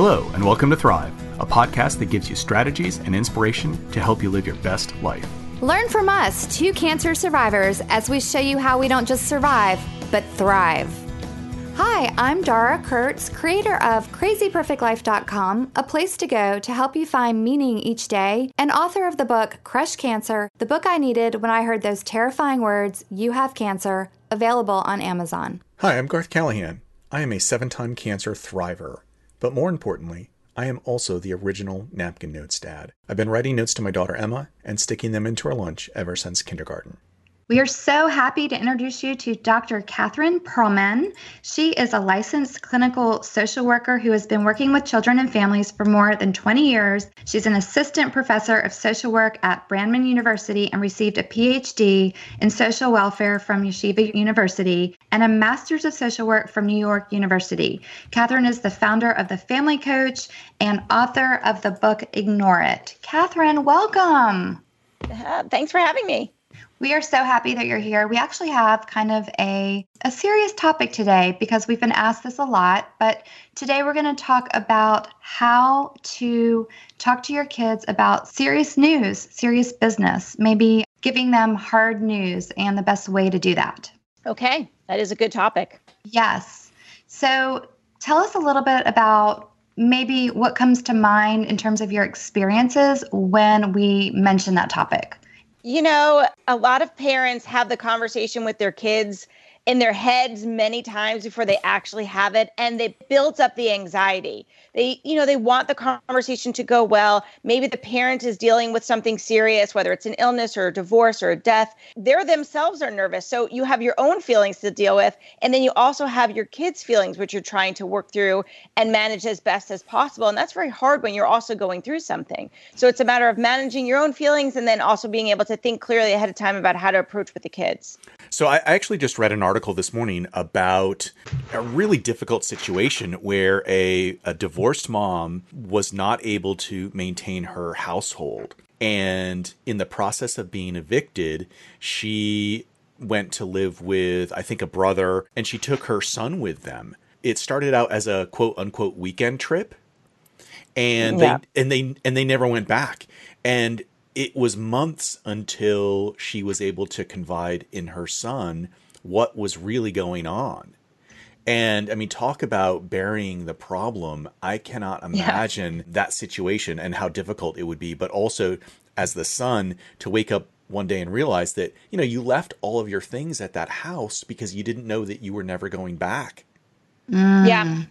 Hello, and welcome to Thrive, a podcast that gives you strategies and inspiration to help you live your best life. Learn from us, two cancer survivors, as we show you how we don't just survive, but thrive. Hi, I'm Dara Kurtz, creator of crazyperfectlife.com, a place to go to help you find meaning each day, and author of the book Crush Cancer, the book I needed when I heard those terrifying words, You have cancer, available on Amazon. Hi, I'm Garth Callahan. I am a seven time cancer thriver. But more importantly, I am also the original napkin notes dad. I've been writing notes to my daughter Emma and sticking them into her lunch ever since kindergarten. We are so happy to introduce you to Dr. Catherine Pearlman. She is a licensed clinical social worker who has been working with children and families for more than 20 years. She's an assistant professor of social work at Brandman University and received a PhD in social welfare from Yeshiva University and a master's of social work from New York University. Catherine is the founder of the Family Coach and author of the book Ignore It. Catherine, welcome. Uh, thanks for having me. We are so happy that you're here. We actually have kind of a, a serious topic today because we've been asked this a lot. But today we're going to talk about how to talk to your kids about serious news, serious business, maybe giving them hard news and the best way to do that. Okay, that is a good topic. Yes. So tell us a little bit about maybe what comes to mind in terms of your experiences when we mention that topic. You know, a lot of parents have the conversation with their kids in their heads many times before they actually have it and they built up the anxiety. They you know they want the conversation to go well. Maybe the parent is dealing with something serious whether it's an illness or a divorce or a death. They themselves are nervous. So you have your own feelings to deal with and then you also have your kids feelings which you're trying to work through and manage as best as possible. And that's very hard when you're also going through something. So it's a matter of managing your own feelings and then also being able to think clearly ahead of time about how to approach with the kids. So I actually just read an article this morning about a really difficult situation where a, a divorced mom was not able to maintain her household. And in the process of being evicted, she went to live with, I think, a brother, and she took her son with them. It started out as a quote unquote weekend trip. And yeah. they and they and they never went back. And it was months until she was able to confide in her son what was really going on. And I mean, talk about burying the problem. I cannot imagine yeah. that situation and how difficult it would be. But also, as the son, to wake up one day and realize that, you know, you left all of your things at that house because you didn't know that you were never going back. Mm. Yeah.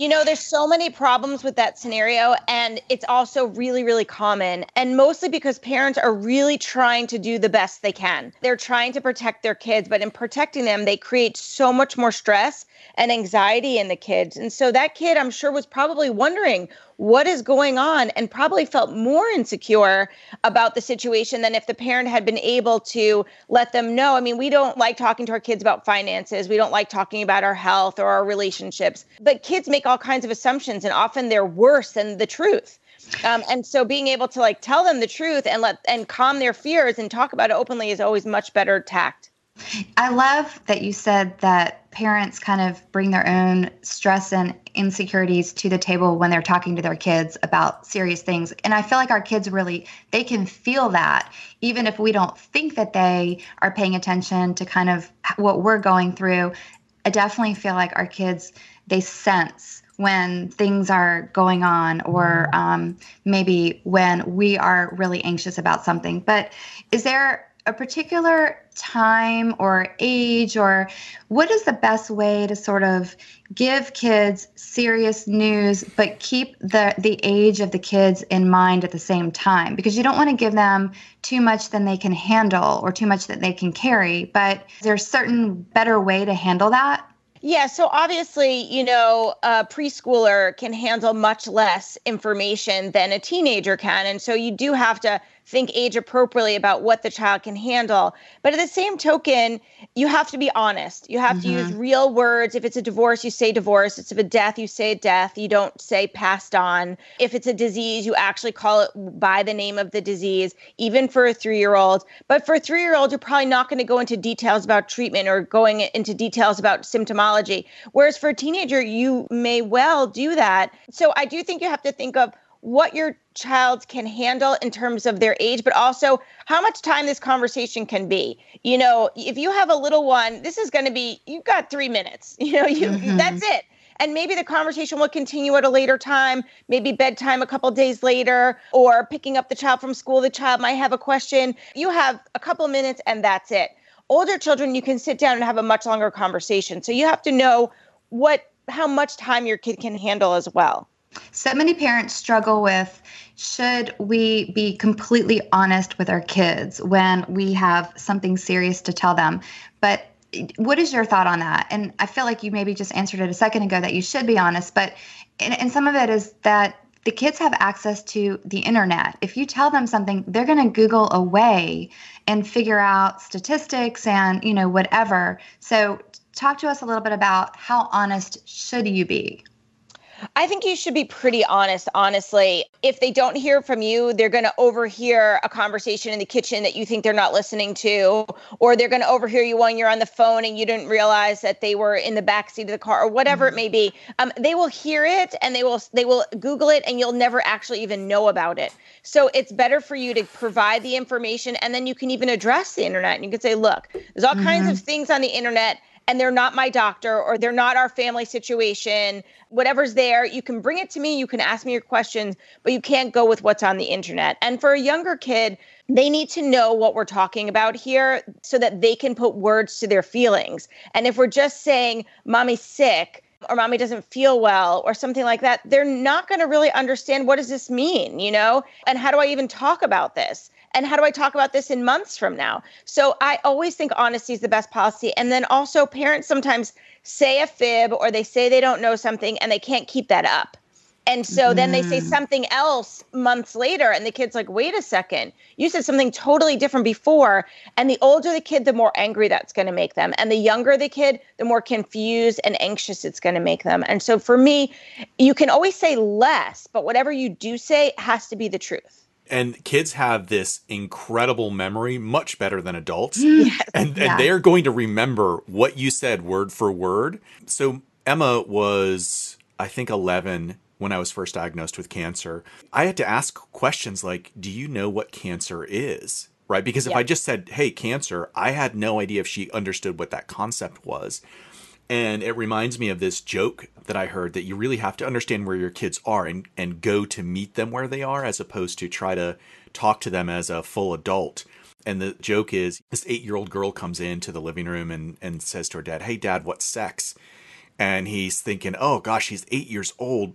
You know, there's so many problems with that scenario, and it's also really, really common. And mostly because parents are really trying to do the best they can. They're trying to protect their kids, but in protecting them, they create so much more stress and anxiety in the kids. And so that kid, I'm sure, was probably wondering what is going on and probably felt more insecure about the situation than if the parent had been able to let them know. I mean, we don't like talking to our kids about finances, we don't like talking about our health or our relationships, but kids make all kinds of assumptions and often they're worse than the truth. Um, and so being able to like tell them the truth and let and calm their fears and talk about it openly is always much better tact. I love that you said that parents kind of bring their own stress and insecurities to the table when they're talking to their kids about serious things. And I feel like our kids really they can feel that even if we don't think that they are paying attention to kind of what we're going through. I definitely feel like our kids they sense when things are going on or um, maybe when we are really anxious about something. But is there a particular time or age or what is the best way to sort of give kids serious news but keep the the age of the kids in mind at the same time because you don't want to give them too much than they can handle or too much that they can carry but there's certain better way to handle that yeah, so obviously, you know, a preschooler can handle much less information than a teenager can. And so you do have to think age appropriately about what the child can handle. But at the same token, you have to be honest. You have mm-hmm. to use mm-hmm. real words. If it's a divorce, you say divorce. If it's a death, you say death. You don't say passed on. If it's a disease, you actually call it by the name of the disease, even for a three year old. But for a three year old, you're probably not going to go into details about treatment or going into details about symptomology. Whereas for a teenager, you may well do that. So I do think you have to think of what your child can handle in terms of their age, but also how much time this conversation can be. You know, if you have a little one, this is going to be, you've got three minutes, you know, you, mm-hmm. that's it. And maybe the conversation will continue at a later time, maybe bedtime a couple days later, or picking up the child from school. The child might have a question. You have a couple minutes and that's it. Older children, you can sit down and have a much longer conversation. So you have to know what, how much time your kid can handle as well. So many parents struggle with should we be completely honest with our kids when we have something serious to tell them? But what is your thought on that? And I feel like you maybe just answered it a second ago that you should be honest, but and, and some of it is that the kids have access to the internet. If you tell them something, they're going to Google away and figure out statistics and, you know, whatever. So talk to us a little bit about how honest should you be? I think you should be pretty honest, honestly. If they don't hear from you, they're going to overhear a conversation in the kitchen that you think they're not listening to, or they're going to overhear you when you're on the phone and you didn't realize that they were in the back seat of the car, or whatever mm-hmm. it may be. Um, they will hear it and they will they will Google it, and you'll never actually even know about it. So it's better for you to provide the information, and then you can even address the internet. And you can say, "Look, there's all mm-hmm. kinds of things on the internet." And they're not my doctor or they're not our family situation, whatever's there, you can bring it to me, you can ask me your questions, but you can't go with what's on the internet. And for a younger kid, they need to know what we're talking about here so that they can put words to their feelings. And if we're just saying, mommy's sick, or mommy doesn't feel well or something like that they're not going to really understand what does this mean you know and how do i even talk about this and how do I talk about this in months from now? So I always think honesty is the best policy. And then also, parents sometimes say a fib or they say they don't know something and they can't keep that up. And so then they say mm. something else months later, and the kid's like, wait a second, you said something totally different before. And the older the kid, the more angry that's going to make them. And the younger the kid, the more confused and anxious it's going to make them. And so for me, you can always say less, but whatever you do say has to be the truth and kids have this incredible memory much better than adults. Yes. and, yeah. and they're going to remember what you said word for word. So emma was i think 11 when i was first diagnosed with cancer. I had to ask questions like do you know what cancer is? Right? Because if i just said hey cancer i had no idea if she understood what that concept was and it reminds me of this joke that I heard that you really have to understand where your kids are and, and go to meet them where they are as opposed to try to talk to them as a full adult. And the joke is this eight year old girl comes into the living room and, and says to her dad, Hey, dad, what's sex? And he's thinking, Oh gosh, he's eight years old.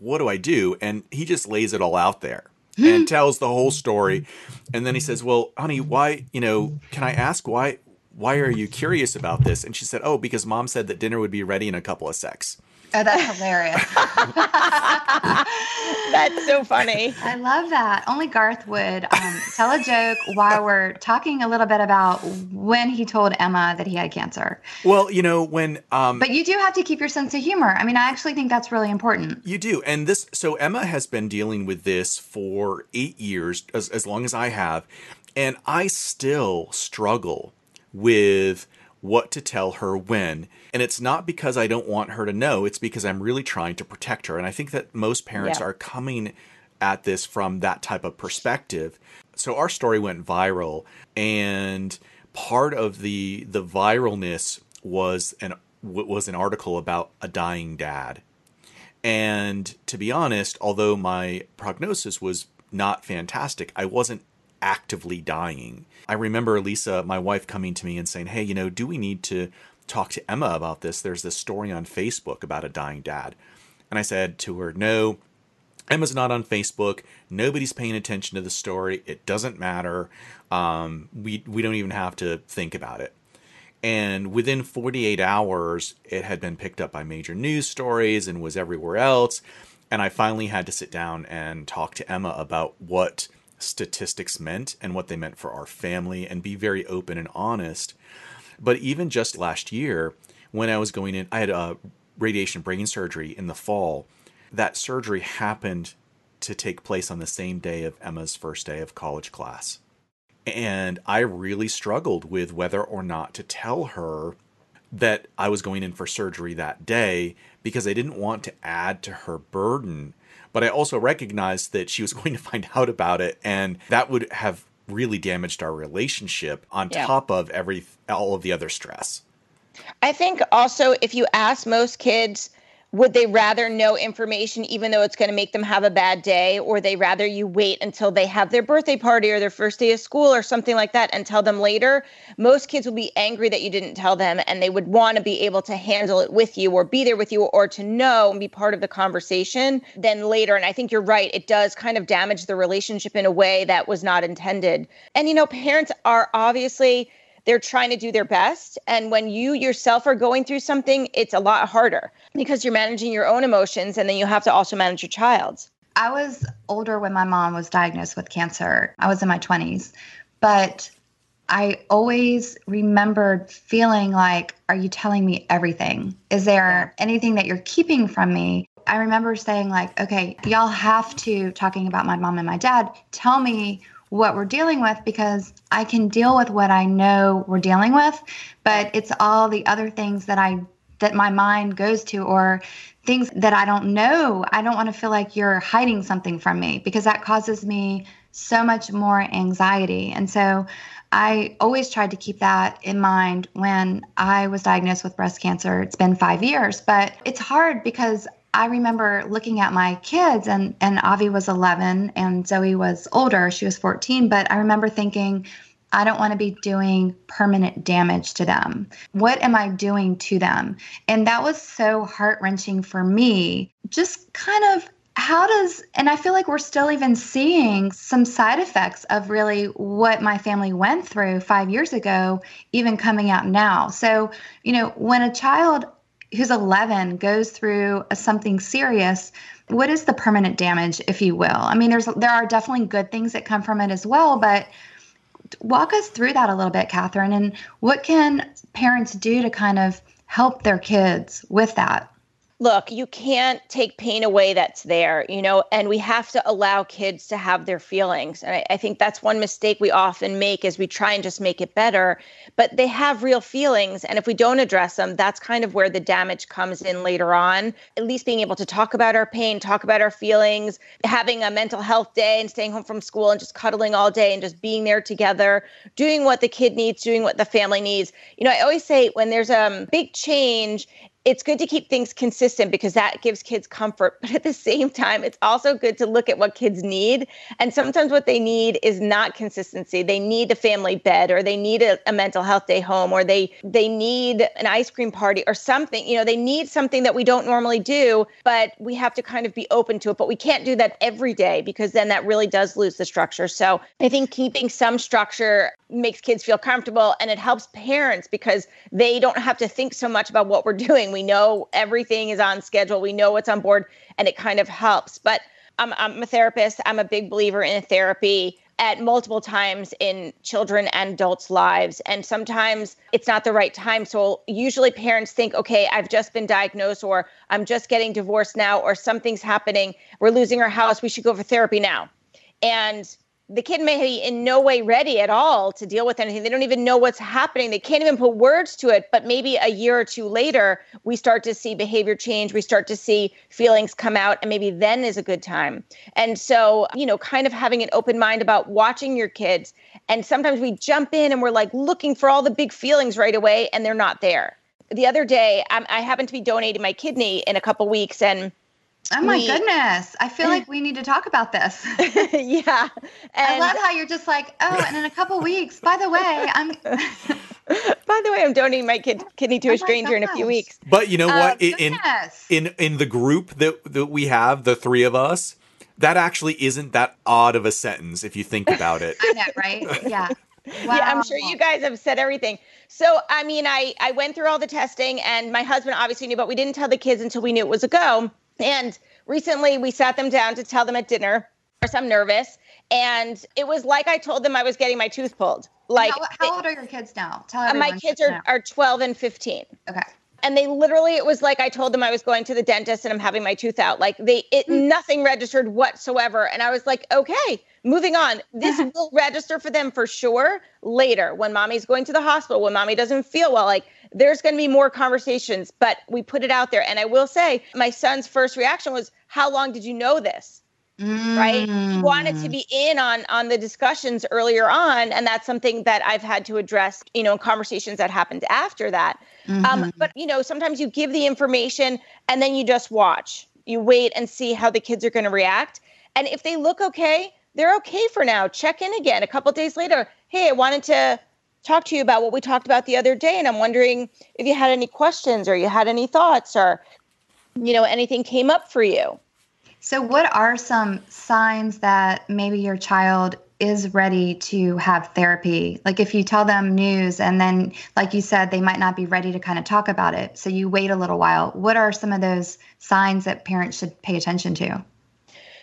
What do I do? And he just lays it all out there and tells the whole story. And then he says, Well, honey, why, you know, can I ask why why are you curious about this? And she said, oh, because mom said that dinner would be ready in a couple of secs. Oh, that's hilarious. that's so funny. I love that. Only Garth would um, tell a joke while we're talking a little bit about when he told Emma that he had cancer. Well, you know, when. Um, but you do have to keep your sense of humor. I mean, I actually think that's really important. You do. And this, so Emma has been dealing with this for eight years, as, as long as I have. And I still struggle with what to tell her when. And it's not because I don't want her to know, it's because I'm really trying to protect her. And I think that most parents yeah. are coming at this from that type of perspective. So our story went viral and part of the the viralness was an was an article about a dying dad. And to be honest, although my prognosis was not fantastic, I wasn't actively dying. I remember Lisa, my wife, coming to me and saying, Hey, you know, do we need to talk to Emma about this? There's this story on Facebook about a dying dad. And I said to her, No, Emma's not on Facebook. Nobody's paying attention to the story. It doesn't matter. Um, we, we don't even have to think about it. And within 48 hours, it had been picked up by major news stories and was everywhere else. And I finally had to sit down and talk to Emma about what statistics meant and what they meant for our family and be very open and honest. But even just last year, when I was going in, I had a radiation brain surgery in the fall. That surgery happened to take place on the same day of Emma's first day of college class. And I really struggled with whether or not to tell her that I was going in for surgery that day because I didn't want to add to her burden. But I also recognized that she was going to find out about it and that would have really damaged our relationship on yeah. top of every all of the other stress. I think also if you ask most kids would they rather know information even though it's going to make them have a bad day or they rather you wait until they have their birthday party or their first day of school or something like that and tell them later? Most kids will be angry that you didn't tell them and they would want to be able to handle it with you or be there with you or to know and be part of the conversation then later. And i think you're right it does kind of damage the relationship in a way that was not intended. And you know parents are obviously they're trying to do their best. And when you yourself are going through something, it's a lot harder because you're managing your own emotions and then you have to also manage your child's. I was older when my mom was diagnosed with cancer. I was in my 20s, but I always remembered feeling like, Are you telling me everything? Is there anything that you're keeping from me? I remember saying, like, okay, y'all have to, talking about my mom and my dad, tell me what we're dealing with because I can deal with what I know we're dealing with, but it's all the other things that I that my mind goes to or things that I don't know. I don't want to feel like you're hiding something from me because that causes me so much more anxiety. And so I always tried to keep that in mind when I was diagnosed with breast cancer. It's been 5 years, but it's hard because I remember looking at my kids, and and Avi was 11, and Zoe was older. She was 14. But I remember thinking, I don't want to be doing permanent damage to them. What am I doing to them? And that was so heart wrenching for me. Just kind of how does, and I feel like we're still even seeing some side effects of really what my family went through five years ago, even coming out now. So, you know, when a child who's 11 goes through a, something serious what is the permanent damage if you will? I mean there's there are definitely good things that come from it as well but walk us through that a little bit catherine and what can parents do to kind of help their kids with that look, you can't take pain away that's there, you know, and we have to allow kids to have their feelings. And I, I, think that's one mistake we often make is we try and just make it better, but they have real feelings. And if we don't address them, that's kind of where the damage comes in later on. At least being able to talk about our pain, talk about our feelings, having a mental health day and staying home from school and just cuddling all day and just being there together, doing what the kid needs, doing what the family needs. You know, I always say when there's a big change it's good to keep things consistent because that gives kids comfort. But at the same time, it's also good to look at what kids need. And sometimes what they need is not consistency. They need a family bed or they need a, a, mental health day home or they they need an ice cream party or something. You know, they need something that we don't normally do, but we have to kind of be open to it. But we can't do that every day because then that really does lose the structure. So I think keeping some structure makes kids feel comfortable and it helps parents because they don't have to think so much about what we're doing we know everything is on schedule. We know what's on board, and it kind of helps. But I'm, I'm a therapist. I'm a big believer in therapy at multiple times in children and adults' lives. And sometimes it's not the right time. So usually parents think, okay, I've just been diagnosed, or I'm just getting divorced now, or something's happening. We're losing our house. We should go for therapy now. And the kid may be in no way ready at all to deal with anything. They don't even know what's happening. They can't even put words to it. But maybe a year or two later, we start to see behavior change. We start to see feelings come out, and maybe then is a good time. And so, you know, kind of having an open mind about watching your kids. And sometimes we jump in and we're like looking for all the big feelings right away, and they're not there. The other day, I'm, I happen to be donating my kidney in a couple weeks, and Oh my we, goodness. I feel like we need to talk about this. yeah. And I love how you're just like, oh, and in a couple weeks, by the way, I'm By the way, I'm donating my kid, kidney to oh a stranger in a few weeks. But you know what? Uh, in, in in the group that that we have, the three of us, that actually isn't that odd of a sentence if you think about it. I know, right? Yeah. Wow. Yeah, I'm sure you guys have said everything. So, I mean, I I went through all the testing, and my husband obviously knew, but we didn't tell the kids until we knew it was a go. And recently we sat them down to tell them at dinner. course, I'm nervous. And it was like I told them I was getting my tooth pulled. Like, how, how old are your kids now? Tell my kids are, are 12 and 15. Okay and they literally it was like i told them i was going to the dentist and i'm having my tooth out like they it mm. nothing registered whatsoever and i was like okay moving on this will register for them for sure later when mommy's going to the hospital when mommy doesn't feel well like there's going to be more conversations but we put it out there. And i will say my son's first reaction was how long did you know this? Mm. right? He wanted to be in on on the discussions earlier on and that's something that i've had to address you know in conversations that happened after that. Um, mm-hmm. um, but you know sometimes you give the information and then you just watch. You wait and see how the kids are going to react. And if they look okay they're okay for now. Check in again. A couple days later hey i wanted to talk to you about what we talked about the other day and i'm wondering if you had any questions or you had any thoughts or you know anything came up for you so, what are some signs that maybe your child is ready to have therapy? Like, if you tell them news and then, like you said, they might not be ready to kind of talk about it. So, you wait a little while. What are some of those signs that parents should pay attention to?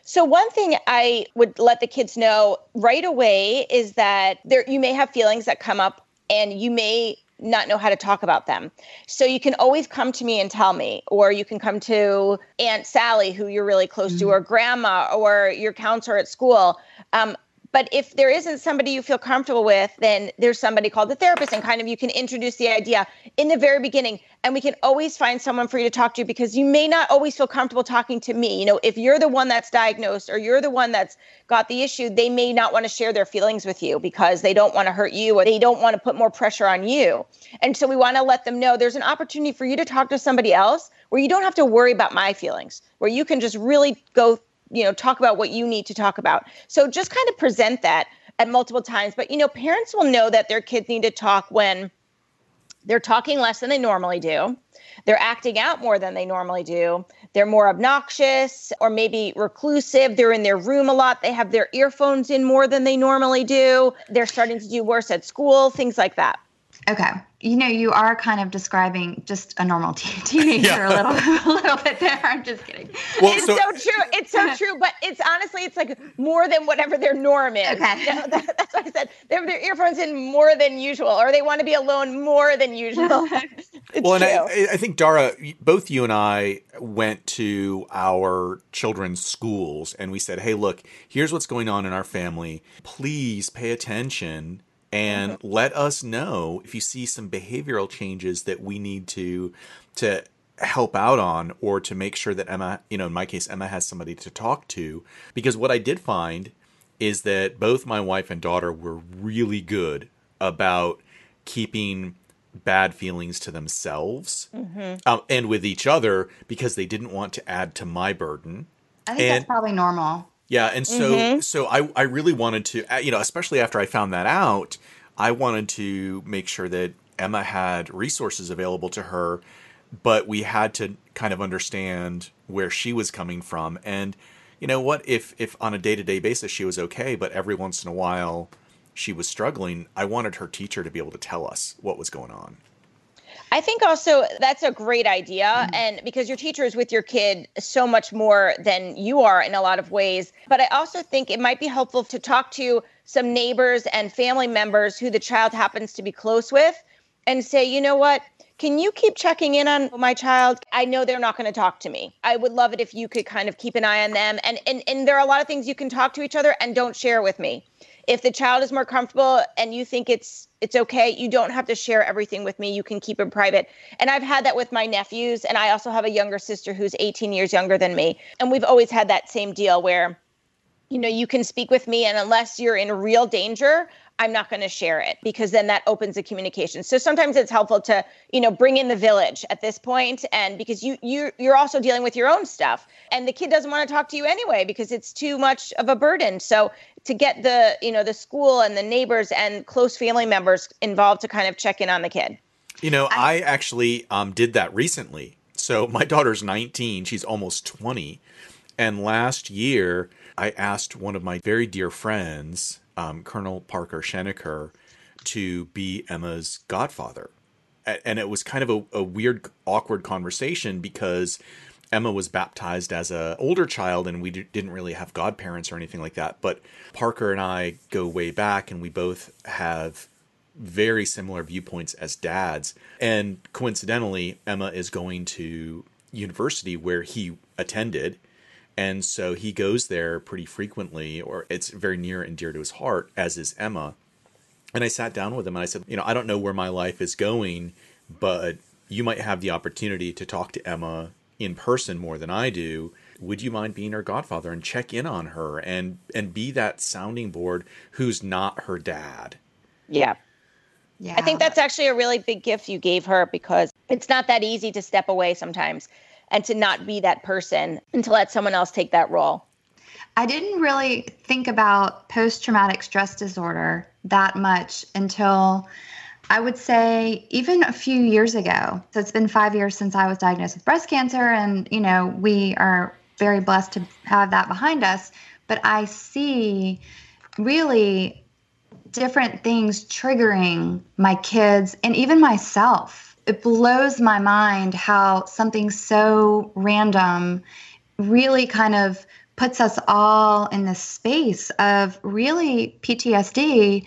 So one thing I would let the kids know right away is that there you may have feelings that come up and you may not know how to talk about them. So you can always come to me and tell me, or you can come to Aunt Sally, who you're really close mm-hmm. to, or grandma, or your counselor at school. Um, but if there isn't somebody you feel comfortable with, then there's somebody called the therapist, and kind of you can introduce the idea in the very beginning. And we can always find someone for you to talk to because you may not always feel comfortable talking to me. You know, if you're the one that's diagnosed or you're the one that's got the issue, they may not want to share their feelings with you because they don't want to hurt you or they don't want to put more pressure on you. And so we want to let them know there's an opportunity for you to talk to somebody else where you don't have to worry about my feelings, where you can just really go you know talk about what you need to talk about. So just kind of present that at multiple times. But you know parents will know that their kids need to talk when they're talking less than they normally do. They're acting out more than they normally do. They're more obnoxious or maybe reclusive. They're in their room a lot. They have their earphones in more than they normally do. They're starting to do worse at school things like that Okay. You know, you are kind of describing just a normal teen- teenager yeah. a little, a little bit there. I'm just kidding. Well, it's so, so, true. It's so true. But it's honestly, it's like more than whatever their norm is. Okay. You know, that, that's what I said they have their earphones in more than usual, or they want to be alone more than usual. well, and I, I think Dara, both you and I went to our children's schools, and we said, "Hey, look, here's what's going on in our family. Please pay attention." And mm-hmm. let us know if you see some behavioral changes that we need to to help out on or to make sure that Emma, you know, in my case Emma has somebody to talk to because what I did find is that both my wife and daughter were really good about keeping bad feelings to themselves mm-hmm. um, and with each other because they didn't want to add to my burden. I think and, that's probably normal. Yeah, and so mm-hmm. so I I really wanted to you know especially after I found that out, I wanted to make sure that Emma had resources available to her, but we had to kind of understand where she was coming from and you know what if if on a day-to-day basis she was okay, but every once in a while she was struggling, I wanted her teacher to be able to tell us what was going on. I think also that's a great idea. Mm-hmm. And because your teacher is with your kid so much more than you are in a lot of ways. But I also think it might be helpful to talk to some neighbors and family members who the child happens to be close with and say, you know what? Can you keep checking in on my child? I know they're not going to talk to me. I would love it if you could kind of keep an eye on them. And, and and there are a lot of things you can talk to each other and don't share with me if the child is more comfortable and you think it's it's okay you don't have to share everything with me. You can keep it private. And i've had that with my nephews and i also have a younger sister who's 18 years younger than me. And we've always had that same deal where you know you can speak with me and unless you're in real danger I'm not going to share it because then that opens the communication. So sometimes it's helpful to, you know, bring in the village at this point and because you you you're also dealing with your own stuff and the kid doesn't want to talk to you anyway because it's too much of a burden. So to get the, you know, the school and the neighbors and close family members involved to kind of check in on the kid. You know, I, I actually um, did that recently. So my daughter's 19, she's almost 20. And last year, I asked one of my very dear friends um, Colonel Parker Schenecker to be Emma's godfather. And it was kind of a, a weird, awkward conversation because Emma was baptized as a older child and we d- didn't really have godparents or anything like that. But Parker and I go way back and we both have very similar viewpoints as dads. And coincidentally, Emma is going to university where he attended. And so he goes there pretty frequently, or it's very near and dear to his heart, as is Emma. And I sat down with him and I said, You know, I don't know where my life is going, but you might have the opportunity to talk to Emma in person more than I do. Would you mind being her godfather and check in on her and and be that sounding board who's not her dad? Yeah. Yeah. I think that's actually a really big gift you gave her because it's not that easy to step away sometimes and to not be that person and to let someone else take that role. I didn't really think about post traumatic stress disorder that much until I would say even a few years ago. So it's been five years since I was diagnosed with breast cancer, and you know we are very blessed to have that behind us. But I see really different things triggering my kids and even myself. It blows my mind how something so random really kind of puts us all in this space of really PTSD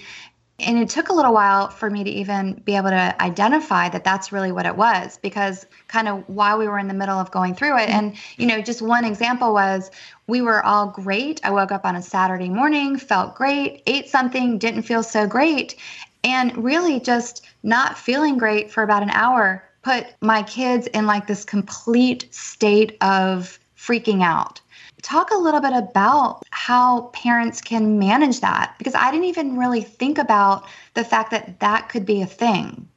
and it took a little while for me to even be able to identify that that's really what it was because kind of while we were in the middle of going through it. And you know just one example was we were all great. I woke up on a saturday morning felt great ate something didn't feel so great. And really just not feeling great for about an hour put my kids in like this complete state of freaking out talk a little bit about how parents can manage that because I didn't even really think about the fact that that could be a thing.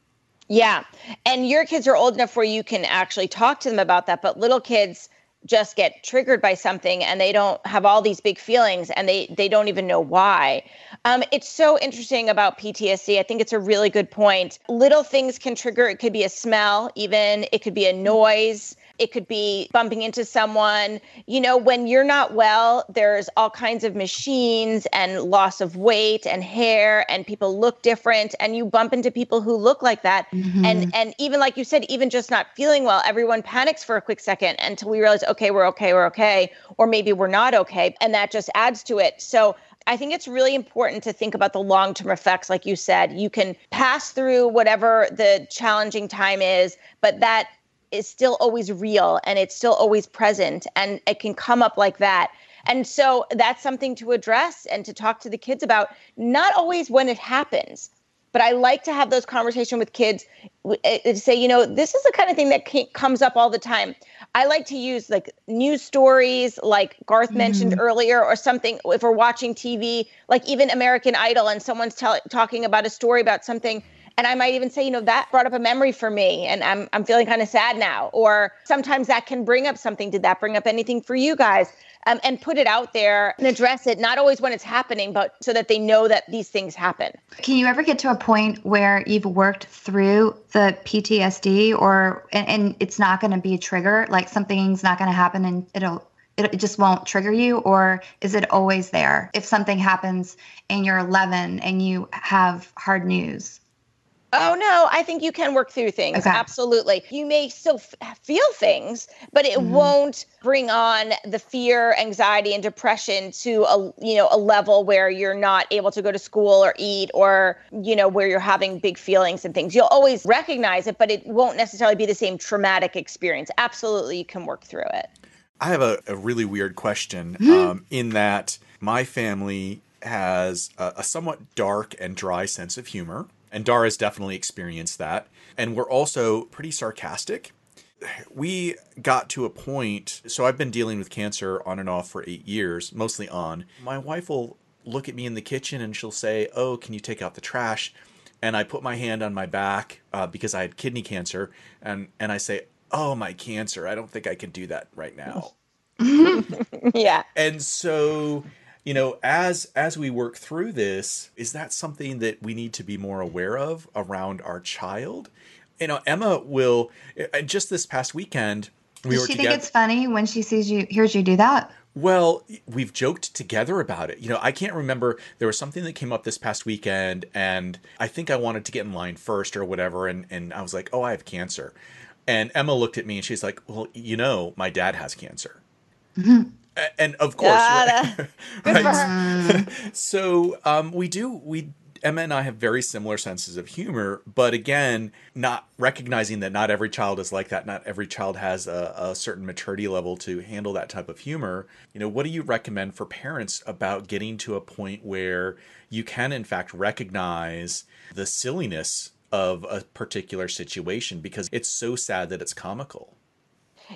Yeah. And your kids are old enough where you can actually talk to them about that, but little kids just get triggered by something and they don't have all these big feelings and they they don't even know why. Um, it's so interesting about PTSD. I think it's a really good point. Little things can trigger. It could be a smell, even it could be a noise. It could be bumping into someone. You know, when you're not well, there's all kinds of machines and loss of weight and hair, and people look different. And you bump into people who look like that. Mm-hmm. And and even like you said, even just not feeling well, everyone panics for a quick second until we realize, okay, we're okay, we're okay, or maybe we're not okay, and that just adds to it. So I think it's really important to think about the long term effects. Like you said, you can pass through whatever the challenging time is, but that is still always real and it's still always present and it can come up like that. And so that's something to address and to talk to the kids about, not always when it happens, but I like to have those conversations with kids eh, to say, you know, this is the kind of thing that comes up all the time. I like to use like news stories, like Garth mm-hmm. mentioned earlier, or something. If we're watching TV, like even American Idol, and someone's tell- talking about a story about something and I might even say, you know, that brought up a memory for me and I'm I'm feeling kind of sad now. Or sometimes that can bring up something. Did that bring up anything for you guys? Um, and put it out there and address it, not always when it's happening, but so that they know that these things happen. Can you ever get to a point where you've worked through the PTSD or and, and it's not going to be a trigger, like something's not going to happen and it'll it, just won't trigger you or is it always there if something happens and you're 11 and you have hard news Oh no, I think you can work through things. Okay. Absolutely. You may still f- feel things, but it mm-hmm. won't bring on the fear, anxiety and depression to a you know a level where you're not able to go to school or eat or you know where you're having big feelings and things. You'll always recognize it, but it won't necessarily be the same traumatic experience. Absolutely, you can work through it. I have a, a really weird question mm-hmm. um, in that my family has a, a somewhat dark and dry sense of humor. And Dara's definitely experienced that. And we're also pretty sarcastic. We got to a point, so I've been dealing with cancer on and off for eight years, mostly on. My wife will look at me in the kitchen and she'll say, Oh, can you take out the trash? And I put my hand on my back uh, because I had kidney cancer. And, and I say, Oh, my cancer. I don't think I can do that right now. yeah. And so you know as as we work through this is that something that we need to be more aware of around our child you know emma will uh, just this past weekend we Does she together. think it's funny when she sees you hears you do that well, we've joked together about it. You know, I can't remember. There was something that came up this past weekend, and I think I wanted to get in line first or whatever. And, and I was like, oh, I have cancer. And Emma looked at me and she's like, Well, you know, my dad has cancer. Mm-hmm. And of course, right, right? so um, we do we Emma and I have very similar senses of humor, but again, not recognizing that not every child is like that. Not every child has a, a, certain maturity level to handle that type of humor. You know, what do you recommend for parents about getting to a point where you can, in fact, recognize the silliness of a particular situation because it's so sad that it's comical?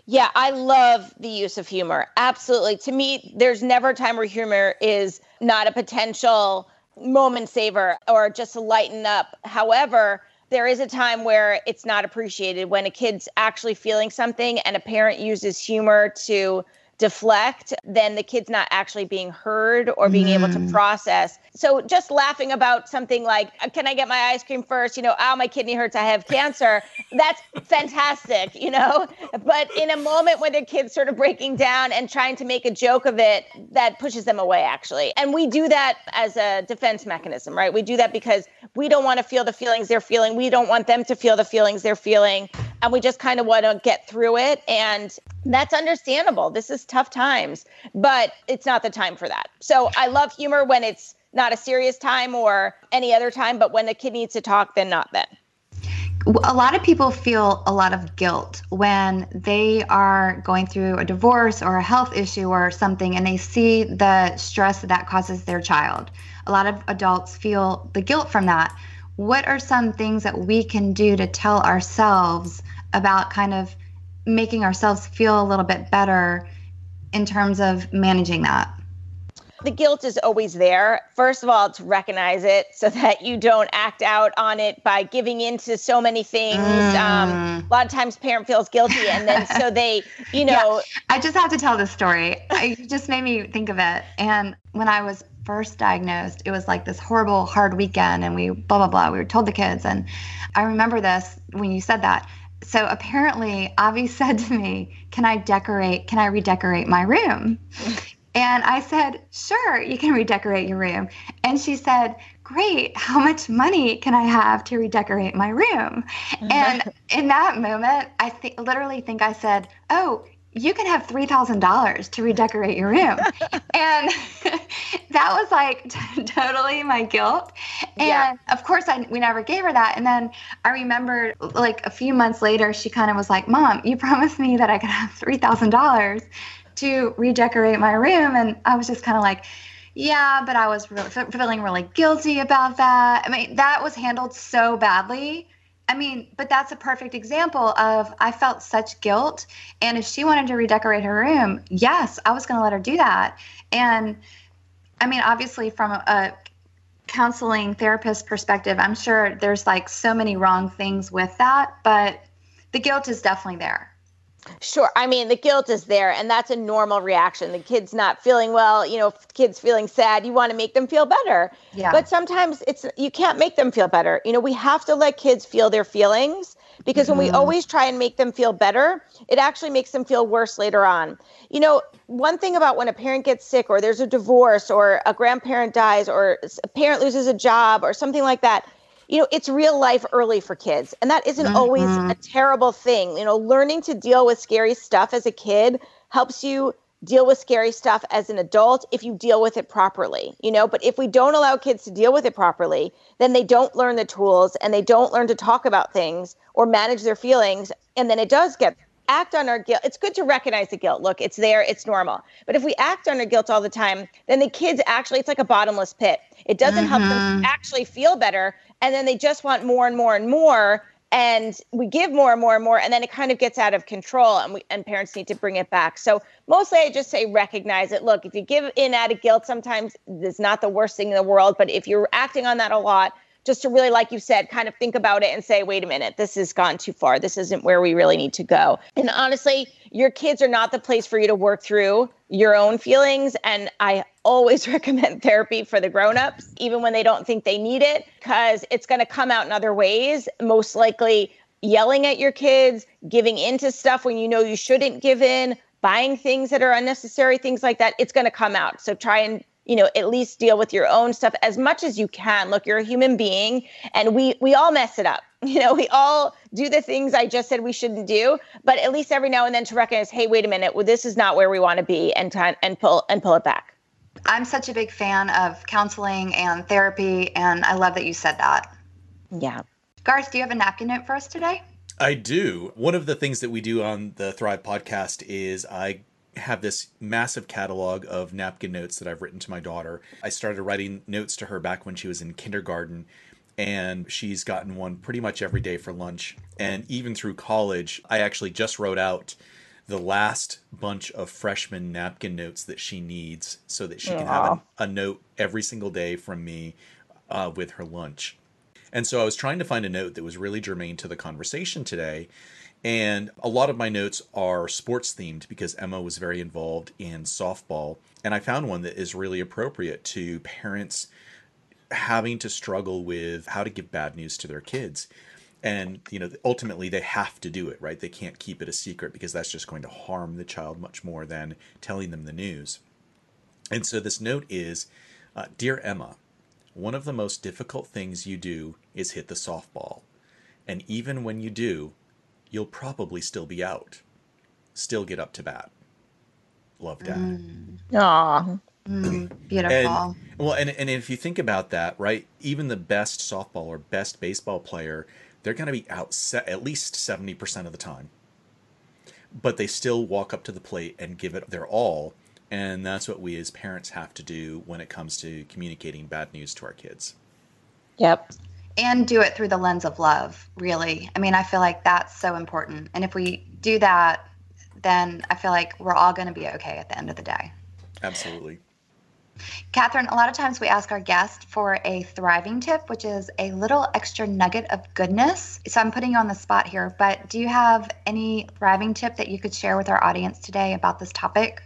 Yeah, I love the use of humor. Absolutely. To me, there's never a time where humor is not a potential moment saver or just to lighten up. However, there is a time where it's not appreciated when a kid's actually feeling something and a parent uses humor to deflect, then the kid's not actually being heard or being mm. able to mm. process. So just laughing about something like, uh, can I get my ice cream first? You know, oh, my kidney hurts, I have cancer. That's fantastic, you know? But in a moment when the kid's sort of breaking down and trying to make a joke of it, that pushes them away, actually. And we do that as a defense mechanism, right? We do that because we don't want to feel the feelings they're feeling. We don't want them to feel the feelings they're feeling. And we just kind of want to get through it. And that's understandable. This is tough times, but it's not the time for that. So I love humor when it's not a serious time or any other time, but when a kid needs to talk, then not then. A lot of people feel a lot of guilt when they are going through a divorce or a health issue or something and they see the stress that that causes their child. A lot of adults feel the guilt from that. What are some things that we can do to tell ourselves about kind of making ourselves feel a little bit better in terms of managing that? The guilt is always there. First of all, to recognize it so that you don't act out on it by giving into so many things. Mm. Um, a lot of times, parent feels guilty, and then so they, you know. Yeah. I just have to tell this story. it just made me think of it. And when I was first diagnosed, it was like this horrible, hard weekend, and we blah blah blah. We were told the kids, and I remember this when you said that so apparently Avi said to me, Can I decorate? Can I redecorate my room? And I said, Sure, you can redecorate your room. And she said, Great, how much money can I have to redecorate my room? and in that moment, I th- literally think I said, Oh, you can have $3,000 to redecorate your room. and that was like t- totally my guilt. And yeah. of course, I, we never gave her that. And then I remember like a few months later, she kind of was like, Mom, you promised me that I could have $3,000 to redecorate my room. And I was just kind of like, yeah, but I was really, feeling really guilty about that. I mean, that was handled so badly I mean, but that's a perfect example of I felt such guilt. And if she wanted to redecorate her room, yes, I was going to let her do that. And I mean, obviously, from a, a counseling therapist perspective, I'm sure there's like so many wrong things with that, but the guilt is definitely there. Sure. I mean, the guilt is there, and that's a normal reaction. The kid's not feeling well, you know, kids feeling sad, you want to make them feel better. Yeah. But sometimes it's you can't make them feel better. You know, we have to let kids feel their feelings because mm-hmm. when we mm-hmm. always try and make them feel better, it actually makes them feel worse later on. You know, one thing about when a parent gets sick or there's a divorce or a grandparent dies or a parent loses a job or something like that, you know, it's real life early for kids. And that isn't mm-hmm. always a terrible thing. You know, learning to deal with scary stuff as a kid helps you deal with scary stuff as an adult if you deal with it properly, you know. But if we don't allow kids to deal with it properly, then they don't learn the tools and they don't learn to talk about things or manage their feelings. And then it does get act on our guilt. It's good to recognize the guilt. Look, it's there, it's normal. But if we act on our guilt all the time, then the kids actually, it's like a bottomless pit. It doesn't mm-hmm. help them mm-hmm. actually feel better and then they just want more and more and more and we give more and more and more and then it kind of gets out of control and we and parents need to bring it back. So mostly i just say recognize it. Look if you give in out of guilt sometimes it's not the worst thing in the world but if you're acting on that a lot just to really like you said kind of think about it and say wait a minute this has gone too far. This isn't where we really need to go. And honestly your kids are not the place for you to work through your own feelings. And i always recommend therapy for the grown-ups even when they don't think they need it because it's going to come out in other ways. Most likely yelling at your kids giving into stuff when you know you shouldn't give in buying things that are unnecessary things like that it's going to come out. So try and you know, at least deal with your own stuff as much as you can. Look, you're a human being and we we all mess it up. You know, we all do the things I just said we shouldn't do, but at least every now and then to recognize, hey, wait a minute, well, this is not where we want to be and time and pull and pull it back. I'm such a big fan of counseling and therapy, and I love that you said that. Yeah. Garth, do you have a napkin note for us today? I do. One of the things that we do on the Thrive podcast is I have this massive catalog of napkin notes that I've written to my daughter. I started writing notes to her back when she was in kindergarten, and she's gotten one pretty much every day for lunch. And even through college, I actually just wrote out the last bunch of freshman napkin notes that she needs so that she can have a, a note every single day from me uh, with her lunch. And so I was trying to find a note that was really germane to the conversation today. And a lot of my notes are sports themed because Emma was very involved in softball. And I found one that is really appropriate to parents having to struggle with how to give bad news to their kids. And, you know, ultimately they have to do it, right? They can't keep it a secret because that's just going to harm the child much more than telling them the news. And so this note is uh, Dear Emma, one of the most difficult things you do is hit the softball. And even when you do, you'll probably still be out. Still get up to bat. Love dad. Mm. Aww. Mm, beautiful. And, well, and, and if you think about that, right, even the best softball or best baseball player, they're going to be out se- at least 70% of the time. But they still walk up to the plate and give it their all. And that's what we as parents have to do when it comes to communicating bad news to our kids. Yep. And do it through the lens of love, really. I mean, I feel like that's so important. And if we do that, then I feel like we're all going to be okay at the end of the day. Absolutely. Catherine, a lot of times we ask our guest for a thriving tip, which is a little extra nugget of goodness. So I'm putting you on the spot here, but do you have any thriving tip that you could share with our audience today about this topic?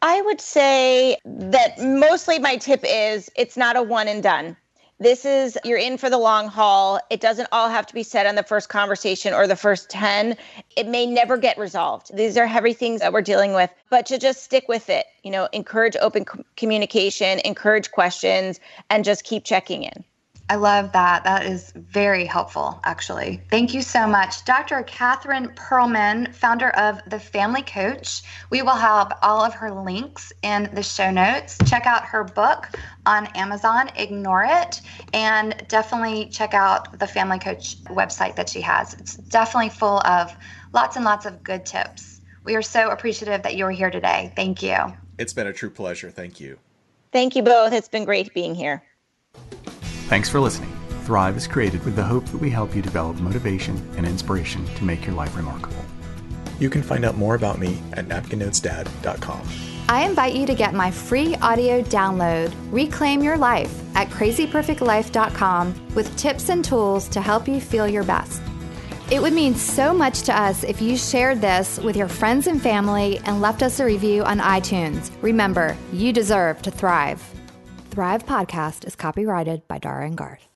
I would say that mostly my tip is it's not a one and done. This is, you're in for the long haul. It doesn't all have to be said on the first conversation or the first 10. It may never get resolved. These are heavy things that we're dealing with, but to just stick with it, you know, encourage open communication, encourage questions, and just keep checking in. I love that. That is very helpful, actually. Thank you so much. Dr. Catherine Pearlman, founder of The Family Coach. We will have all of her links in the show notes. Check out her book on Amazon, Ignore It, and definitely check out the Family Coach website that she has. It's definitely full of lots and lots of good tips. We are so appreciative that you are here today. Thank you. It's been a true pleasure. Thank you. Thank you both. It's been great being here. Thanks for listening. Thrive is created with the hope that we help you develop motivation and inspiration to make your life remarkable. You can find out more about me at napkinnotesdad.com. I invite you to get my free audio download, Reclaim Your Life, at crazyperfectlife.com with tips and tools to help you feel your best. It would mean so much to us if you shared this with your friends and family and left us a review on iTunes. Remember, you deserve to thrive. Thrive podcast is copyrighted by Dara and Garth.